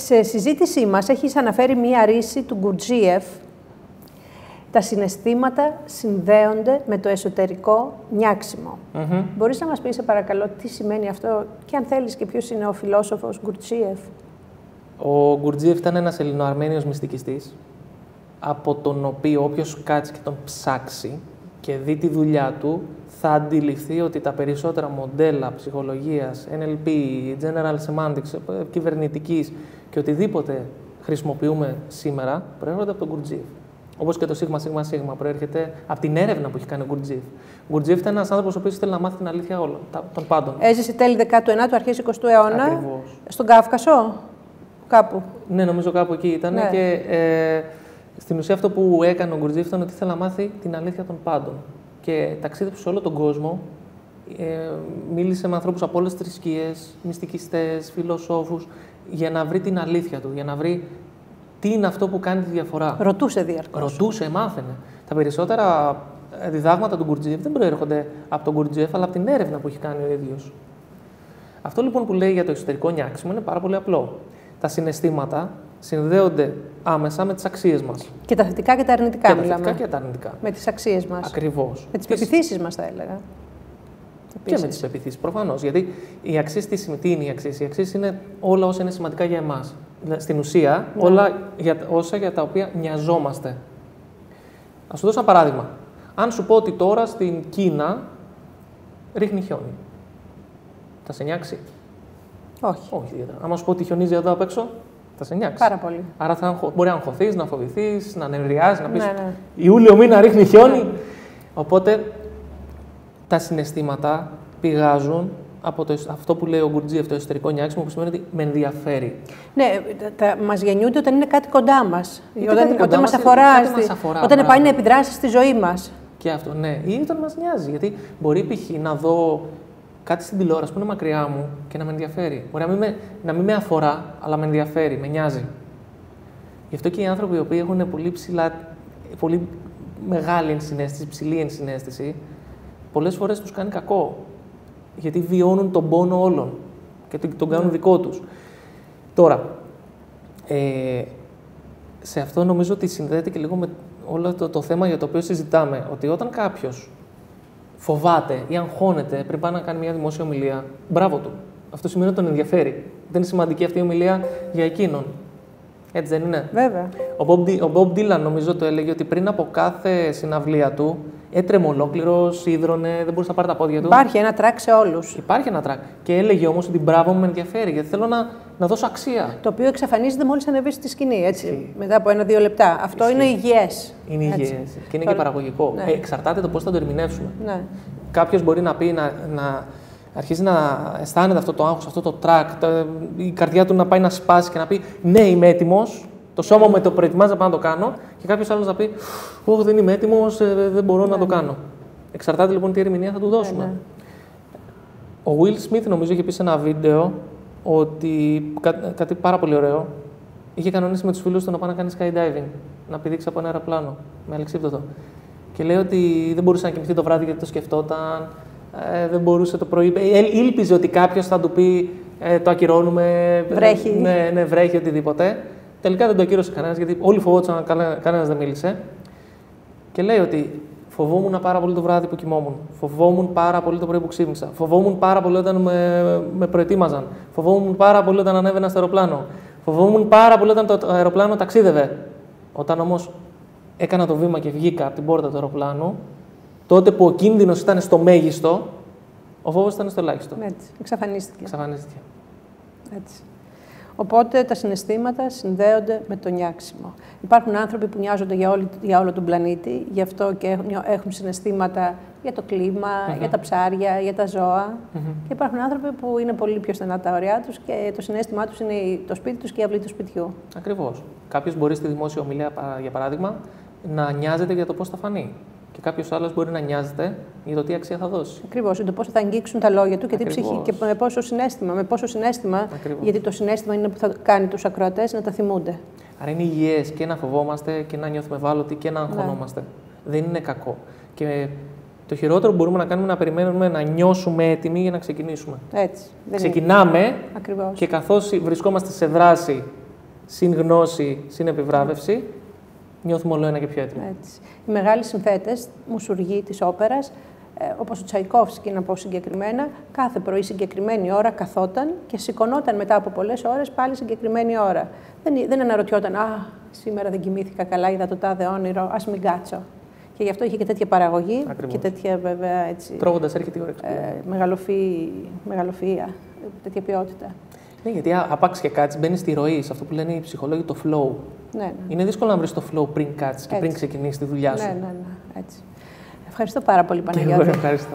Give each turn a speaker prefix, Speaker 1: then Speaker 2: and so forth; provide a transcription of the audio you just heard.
Speaker 1: σε συζήτησή μας έχεις αναφέρει μία ρίση του Γκουρτζίεφ τα συναισθήματα συνδέονται με το εσωτερικό νιάξιμο.
Speaker 2: Mm-hmm.
Speaker 1: Μπορείς να μας πεις, σε παρακαλώ, τι σημαίνει αυτό και αν θέλεις και ποιος είναι ο φιλόσοφος Γκουρτσίεφ.
Speaker 2: Ο Γκουρτζίεφ ήταν ένας ελληνοαρμένιος μυστικιστής, από τον οποίο όποιος κάτσει και τον ψάξει και δει τη δουλειά του, θα αντιληφθεί ότι τα περισσότερα μοντέλα ψυχολογίας, NLP, General Semantics, κυβερνητικής και οτιδήποτε χρησιμοποιούμε σήμερα, προέρχονται από τον Γκουρτζίεφ. Όπως και το σίγμα σίγμα σίγμα προέρχεται από την έρευνα που έχει κάνει ο Γκουρτζίφ. Ο Γκουρτζίφ ήταν ένας άνθρωπος ο οποίος ήθελε να μάθει την αλήθεια όλων, των πάντων.
Speaker 1: Έζησε τέλη 19ου, αρχές 20ου αιώνα.
Speaker 2: Ακριβώς.
Speaker 1: Στον Κάφκασο, κάπου.
Speaker 2: Ναι, νομίζω κάπου εκεί ήταν.
Speaker 1: Ναι.
Speaker 2: Και ε, στην ουσία αυτό που έκανε ο Γκουρτζίφ ήταν ότι ήθελε να μάθει την αλήθεια των πάντων. Και ταξίδεψε σε όλο τον κόσμο. Ε, μίλησε με ανθρώπους από όλες τις θρησκείες, μυστικιστές, φιλοσόφους, για να βρει την αλήθεια του, για να βρει τι είναι αυτό που κάνει τη διαφορά.
Speaker 1: Ρωτούσε διαρκώς.
Speaker 2: Ρωτούσε, μάθαινε. Τα περισσότερα ε, διδάγματα του Γκουρτζίεφ δεν προέρχονται από τον Γκουρτζίεφ, αλλά από την έρευνα που έχει κάνει ο ίδιος. Αυτό λοιπόν που λέει για το εσωτερικό νιάξιμο είναι πάρα πολύ απλό. Τα συναισθήματα συνδέονται άμεσα με τις αξίες μας.
Speaker 1: Και τα θετικά και τα αρνητικά
Speaker 2: Και τα
Speaker 1: μιλάμε.
Speaker 2: θετικά και τα αρνητικά.
Speaker 1: Με τις αξίες μας.
Speaker 2: Ακριβώς.
Speaker 1: Με τις πεπιθήσεις μας, θα έλεγα.
Speaker 2: Και με
Speaker 1: Επίσης.
Speaker 2: τι πεπιθήσεις, προφανώς. Γιατί οι αξίες τι, σημαίνει- τι είναι οι αξίες; Οι αξίες είναι όλα όσα είναι σημαντικά για εμάς. Στην ουσία,
Speaker 1: Ναι.
Speaker 2: όλα για, όσα για τα οποία νοιαζόμαστε. Α σου δώσω ένα παράδειγμα. Αν σου πω ότι τώρα στην Κίνα ρίχνει χιόνι, θα σε νιάξει;
Speaker 1: Όχι.
Speaker 2: Όχι ιδιαίτερα. Αν σου πω ότι χιονίζει εδώ απ' έξω, θα σε νιάξει.
Speaker 1: Πάρα πολύ.
Speaker 2: Άρα θα αγχω- μπορεί να αγχωθείς, να φοβηθείς, να νευριάζεις, να πεις
Speaker 1: Ναι, ναι.
Speaker 2: Ιούλιο μήνα ρίχνει χιόνι. Οπότε τα συναισθήματα πηγάζουν από το, αυτό που λέει ο Γκουρτζίεφ, το εσωτερικό νιάξιμο, που σημαίνει ότι με ενδιαφέρει.
Speaker 1: Ναι, τα, μας γεννιούνται όταν είναι κάτι κοντά μας.
Speaker 2: Είτε
Speaker 1: Όταν,
Speaker 2: κάτι κοντά
Speaker 1: όταν
Speaker 2: μας,
Speaker 1: μας
Speaker 2: είτε
Speaker 1: αφορά.
Speaker 2: κάτι
Speaker 1: στη-
Speaker 2: μας αφορά,
Speaker 1: όταν
Speaker 2: μπράβο.
Speaker 1: πάει να επιδράσεις στη ζωή μας.
Speaker 2: Και αυτό, ναι. Ή όταν μας νοιάζει. Γιατί μπορεί π.χ. να δω κάτι στην τηλεόραση που είναι μακριά μου και να με ενδιαφέρει. Μπορεί να μην με, να μην με αφορά, αλλά με ενδιαφέρει, με νοιάζει. Γι' αυτό και οι άνθρωποι οι οποίοι έχουν πολύ ψηλά, πολύ μεγάλη ενσυναίσθηση, ψηλή ενσυναίσθηση, πολλές φορές τους κάνει κακό. Γιατί βιώνουν τον πόνο όλων και τον- τον κάνουν δικό τους. Τώρα, ε, σε αυτό νομίζω ότι συνδέεται και λίγο με όλο το, το θέμα για το οποίο συζητάμε. Ότι όταν κάποιος φοβάται ή αγχώνεται πριν πάει να κάνει μια δημόσια ομιλία, μπράβο του. Αυτό σημαίνει ότι τον ενδιαφέρει. Δεν είναι σημαντική αυτή η ομιλία για εκείνον. Έτσι δεν είναι;
Speaker 1: Βέβαια.
Speaker 2: Ο Bob, Di- ο Bob Dylan νομίζω το έλεγε ότι πριν από κάθε συναυλία του έτρεμε ολόκληρος, ίδρωνε, δεν μπορούσε να πάρει τα πόδια του.
Speaker 1: Υπάρχει ένα τρακ σε όλους.
Speaker 2: Υπάρχει ένα track. Και έλεγε όμως ότι μπράβο μου με ενδιαφέρει, γιατί θέλω να, να δώσω αξία.
Speaker 1: Το οποίο εξαφανίζεται μόλις ανεβεί στη σκηνή, έτσι. Μετά από ένα-δύο λεπτά. Αυτό
Speaker 2: Ισχύει.
Speaker 1: είναι υγιές.
Speaker 2: Είναι υγιές και είναι
Speaker 1: Τώρα-
Speaker 2: και παραγωγικό.
Speaker 1: Ναι.
Speaker 2: Ε, εξαρτάται το πώς θα το ερμηνεύσουμε.
Speaker 1: Ναι.
Speaker 2: Κάποιος μπορεί να πει να, να αρχίζει να αισθάνεται αυτό το άγχος, αυτό το track, το- η καρδιά του να πάει να σπάσει και να πει Ναι, είμαι έτοιμος. Το σώμα μου με το προετοιμάζει να πάω να το κάνω. Και κάποιος άλλος να πει Όχι, δεν είμαι έτοιμος, δεν μπορώ να το κάνω. Εξαρτάται λοιπόν τι ερμηνεία θα του δώσουμε.
Speaker 1: ναι.
Speaker 2: Ο Will Smith νομίζω είχε πει σε ένα βίντεο ότι κά, κάτι πάρα πολύ ωραίο. Είχε κανονίσει με τους φίλους του να πάει να κάνει skydiving, να πηδήξει από ένα αεροπλάνο με αλεξίπτωτο. Και λέει ότι δεν μπορούσε να κοιμηθεί το βράδυ γιατί το σκεφτόταν, ε, δεν μπορούσε το πρωί. Ε, ήλπιζε ότι κάποιος θα του πει ε, το ακυρώνουμε. ε,
Speaker 1: Βρέχει.
Speaker 2: ναι, ναι, βρέχει, οτιδήποτε. Τελικά δεν το ακύρωσε κανένας γιατί όλοι φοβόντουσαν, κανένας δεν μίλησε. Και λέει ότι φοβόμουν πάρα πολύ το βράδυ που κοιμόμουν. Φοβόμουν πάρα πολύ το πρωί που ξύπνησα. Φοβόμουν πάρα πολύ όταν με, με προετοίμαζαν. Φοβόμουν πάρα πολύ όταν ανέβαινα στο αεροπλάνο. Φοβόμουν πάρα πολύ όταν το αεροπλάνο ταξίδευε. Όταν όμως έκανα το βήμα και βγήκα από την πόρτα του αεροπλάνου, τότε που ο κίνδυνος ήταν στο μέγιστο, ο φόβος ήταν στο ελάχιστο.
Speaker 1: Έτσι. Εξαφανίστηκε.
Speaker 2: Εξαφανίστηκε.
Speaker 1: Έτσι. Οπότε τα συναισθήματα συνδέονται με το νιάξιμο. Υπάρχουν άνθρωποι που νοιάζονται για, όλη, για όλο τον πλανήτη, γι' αυτό και έχουν, έχουν συναισθήματα για το κλιμα για τα ψάρια, για τα ζώα. Και υπάρχουν άνθρωποι που είναι πολύ πιο στενά τα ωριά τους και το συναίσθημά τους είναι το σπίτι τους και η αυλή του σπιτιού.
Speaker 2: Ακριβώς. Κάποιος μπορεί στη δημόσια ομιλία, πα- για παράδειγμα, να νοιάζεται για το πώς θα φανεί. Και κάποιος άλλος μπορεί να νοιάζεται για το τι αξία θα δώσει.
Speaker 1: Ακριβώς, το πώς θα αγγίξουν τα λόγια του και, τι
Speaker 2: Ακριβώς.
Speaker 1: ψυχή, και με πόσο συνέστημα. Με πόσο συνέστημα,
Speaker 2: Ακριβώς.
Speaker 1: γιατί το συνέστημα είναι που θα κάνει τους ακροατές να τα θυμούνται.
Speaker 2: Άρα είναι υγιές και να φοβόμαστε και να νιώθουμε ευάλωτοι και να αγχωνόμαστε. Δεν είναι κακό. Και το χειρότερο που μπορούμε να κάνουμε είναι να περιμένουμε να νιώσουμε έτοιμοι για να ξεκινήσουμε.
Speaker 1: Έτσι. Δεν
Speaker 2: Ξεκινάμε
Speaker 1: Ακριβώς.
Speaker 2: και καθώς βρισκόμαστε σε δράση συν γνώση, συν επιβράβευση, νιώθουμε όλο ένα και πιο έτοιμο.
Speaker 1: Έτσι. Οι μεγάλοι συνθέτες, μουσουργοί της όπερας, ε, όπως ο Τσαϊκόφσκι, να πω συγκεκριμένα, κάθε πρωί συγκεκριμένη ώρα καθόταν και σηκωνόταν μετά από πολλές ώρες πάλι συγκεκριμένη ώρα. Δεν, δεν αναρωτιόταν, Α, σήμερα δεν κοιμήθηκα καλά, είδα το τάδε όνειρο, ας μην κάτσω. Και γι' αυτό είχε και τέτοια παραγωγή
Speaker 2: Ακριβώς.
Speaker 1: και τέτοια βέβαια έτσι.
Speaker 2: Τρώγοντας έρχεται η όρεξη.
Speaker 1: Ε, μεγαλοφυ... μεγαλοφυΐα, τέτοια ποιότητα.
Speaker 2: Ναι, γιατί α- άπαξ και κάτσεις, μπαίνει στη ροή, σε αυτό που λένε οι ψυχολόγοι το flow.
Speaker 1: Ναι, ναι.
Speaker 2: Είναι δύσκολο να βρεις το flow πριν κάτσεις και πριν
Speaker 1: Έτσι.
Speaker 2: ξεκινήσεις τη δουλειά σου.
Speaker 1: Ναι, ναι, ναι, έτσι. Ευχαριστώ πάρα πολύ,
Speaker 2: Και εγώ
Speaker 1: Παναγιώτη.
Speaker 2: ευχαριστώ.